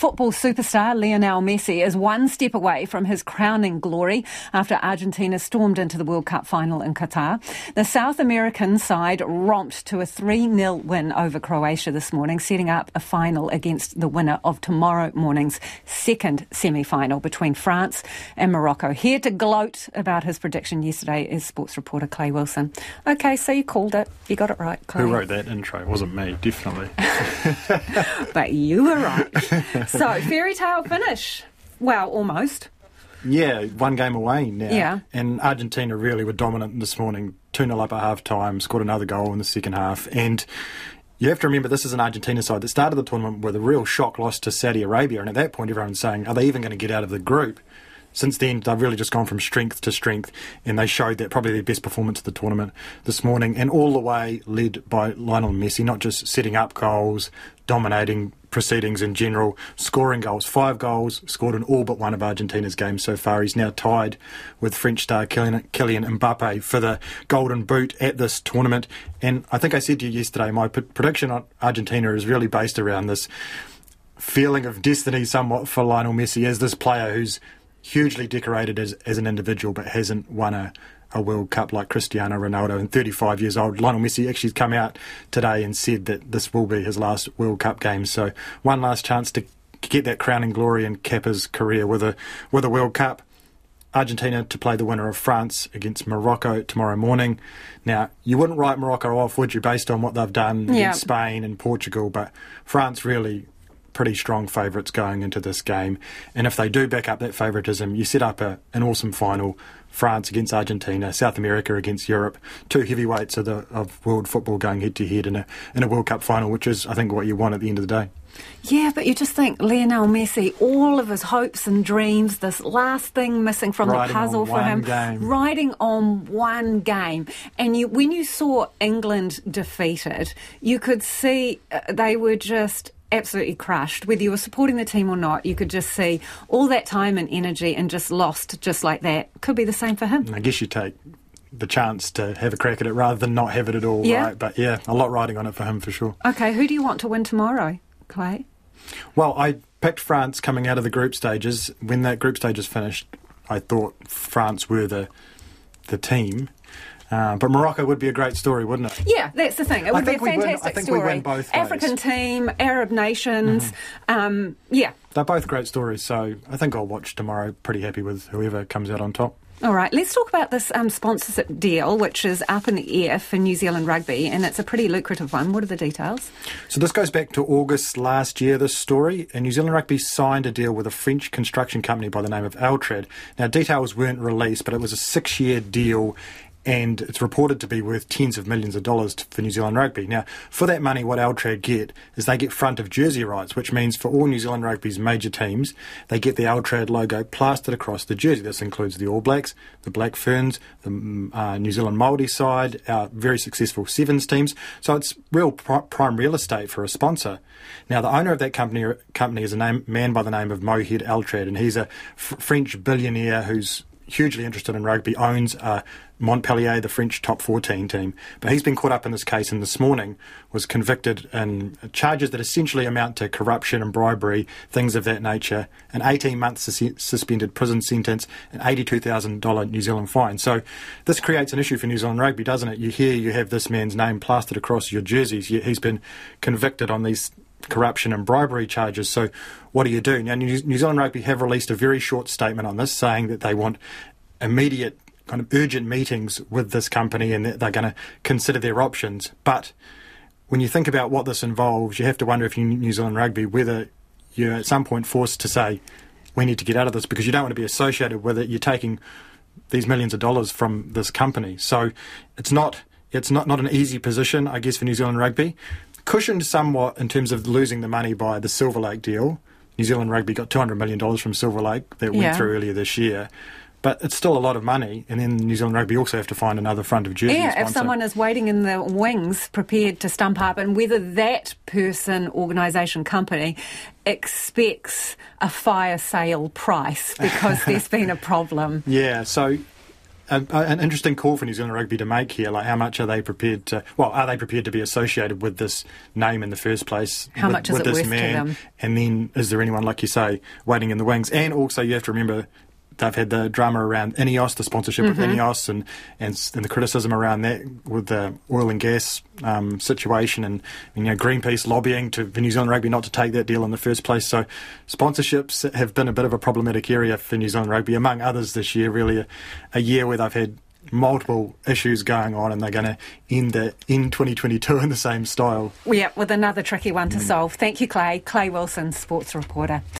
football superstar Lionel Messi is one step away from his crowning glory after Argentina stormed into the World Cup final in Qatar. The South American side romped to a 3 0 win over Croatia this morning, setting up a final against the winner of tomorrow morning's second semi final between France and Morocco. Here to gloat about his prediction yesterday is sports reporter Clay Wilson. Okay, so you called it. You got it right, Clay. Who wrote that intro? It wasn't me, definitely. but you were right. so, fairy tale finish. Well, almost. Yeah, one game away now. Yeah. And Argentina really were dominant this morning. 2 0 up at half time, scored another goal in the second half. And you have to remember this is an Argentina side that started the tournament with a real shock loss to Saudi Arabia. And at that point, everyone's saying, are they even going to get out of the group? since then, they've really just gone from strength to strength, and they showed that probably their best performance of the tournament this morning, and all the way led by Lionel Messi, not just setting up goals, dominating proceedings in general, scoring goals. Five goals, scored in all but one of Argentina's games so far. He's now tied with French star Kylian, Kylian Mbappe for the Golden Boot at this tournament. And I think I said to you yesterday, my p- prediction on Argentina is really based around this feeling of destiny somewhat for Lionel Messi as this player who's hugely decorated as, as an individual, but hasn't won a, a World Cup like Cristiano Ronaldo and 35 years old. Lionel Messi actually come out today and said that this will be his last World Cup game. So one last chance to get that crowning glory and cap his career with a with a World Cup. Argentina to play the winner of France against Morocco tomorrow morning. Now, you wouldn't write Morocco off, would you, based on what they've done yeah. against Spain and Portugal, but France really pretty strong favourites going into this game. And if they do back up that favouritism, you set up a, an awesome final. France against Argentina, South America against Europe, two heavyweights of, the, of world football going head to head in a in a World Cup final, which is I think what you want at the end of the day. Yeah, but you just think Lionel Messi, all of his hopes and dreams, this last thing missing from riding the puzzle for him, game. riding on one game. And you, when you saw England defeated, you could see uh, they were just absolutely crushed. Whether you were supporting the team or not, you could just see all that time and energy and just lost just like that. Could be the same for him. I guess you take the chance to have a crack at it rather than not have it at all, Yeah. right? But yeah, a lot riding on it for him for sure. Okay, who do you want to win tomorrow, Clay? Well, I picked France coming out of the group stages. When that group stage is finished, I thought France were the the team. Uh, but Morocco would be a great story, wouldn't it? Yeah, that's the thing. It would be a we win- I fantastic think we story. win both ways. Mm-hmm. African team, Arab nations. Um, yeah. They're both great stories, so I think I'll watch tomorrow. Pretty happy with whoever comes out on top. All right, let's talk about this um, sponsorship deal, which is up in the air for New Zealand rugby, and it's a pretty lucrative one. What are the details? So this goes back to August last year, this story. And New Zealand Rugby signed a deal with a French construction company by the name of Altrad. Now, details weren't released, but it was a six-year deal and it's reported to be worth tens of millions of dollars for New Zealand Rugby. Now, for that money, what Altrad get is they get front of jersey rights, which means for all New Zealand Rugby's major teams, they get the Altrad logo plastered across the jersey. This includes the All Blacks, the Black Ferns, the mm, uh, New Zealand Māori side, our very successful Sevens teams. So it's real pri- prime real estate for a sponsor. Now, the owner of that company company is a name, man by the name of Mohed Altrad, and he's a French billionaire who's hugely interested in rugby, owns uh, Montpellier, the French top 14 team. But he's been caught up in this case and this morning was convicted in charges that essentially amount to corruption and bribery, things of that nature, an 18 month sus- suspended prison sentence, an $82,000 New Zealand fine. So this creates an issue for New Zealand rugby, doesn't it? You hear you have this man's name plastered across your jerseys, yet he's been convicted on these corruption and bribery charges. So, what do you do? Now, New Zealand Rugby have released a very short statement on this, saying that they want immediate, kind of urgent meetings with this company and that they're going to consider their options. But when you think about what this involves, you have to wonder if you New Zealand Rugby whether you're at some point forced to say we need to get out of this because you don't want to be associated with it. You're taking these millions of dollars from this company, so it's not it's not, not an easy position, I guess, for New Zealand Rugby. Cushioned somewhat in terms of losing the money by the Silver Lake deal. New Zealand Rugby got $200 million from Silver Lake that went Yeah. through earlier this year. But it's still a lot of money, and then New Zealand Rugby also have to find another front of jersey Yeah, if someone is waiting in the wings, prepared to stump up, and whether that person, organisation, company expects a fire sale price because there's been a problem. Yeah, so a, an interesting call for New Zealand Rugby to make here. Like, how much are they prepared to? Well, are they prepared to be associated with this name in the first place? How with, much is with it this worth to man? them? And then, is there anyone like you say waiting in the wings? And also, you have to remember. They've had the drama around Ineos, the sponsorship Mm-hmm. of Ineos, and, and and the criticism around that with the oil and gas um, situation, and you know Greenpeace lobbying to for New Zealand Rugby not to take that deal in the first place. So sponsorships have been a bit of a problematic area for New Zealand Rugby, among others this year. Really, a, a year where they've had multiple issues going on, and they're going to end the in 2022 in the same style. Yeah, with another tricky one to solve. Thank you, Clay. Clay Wilson, sports reporter.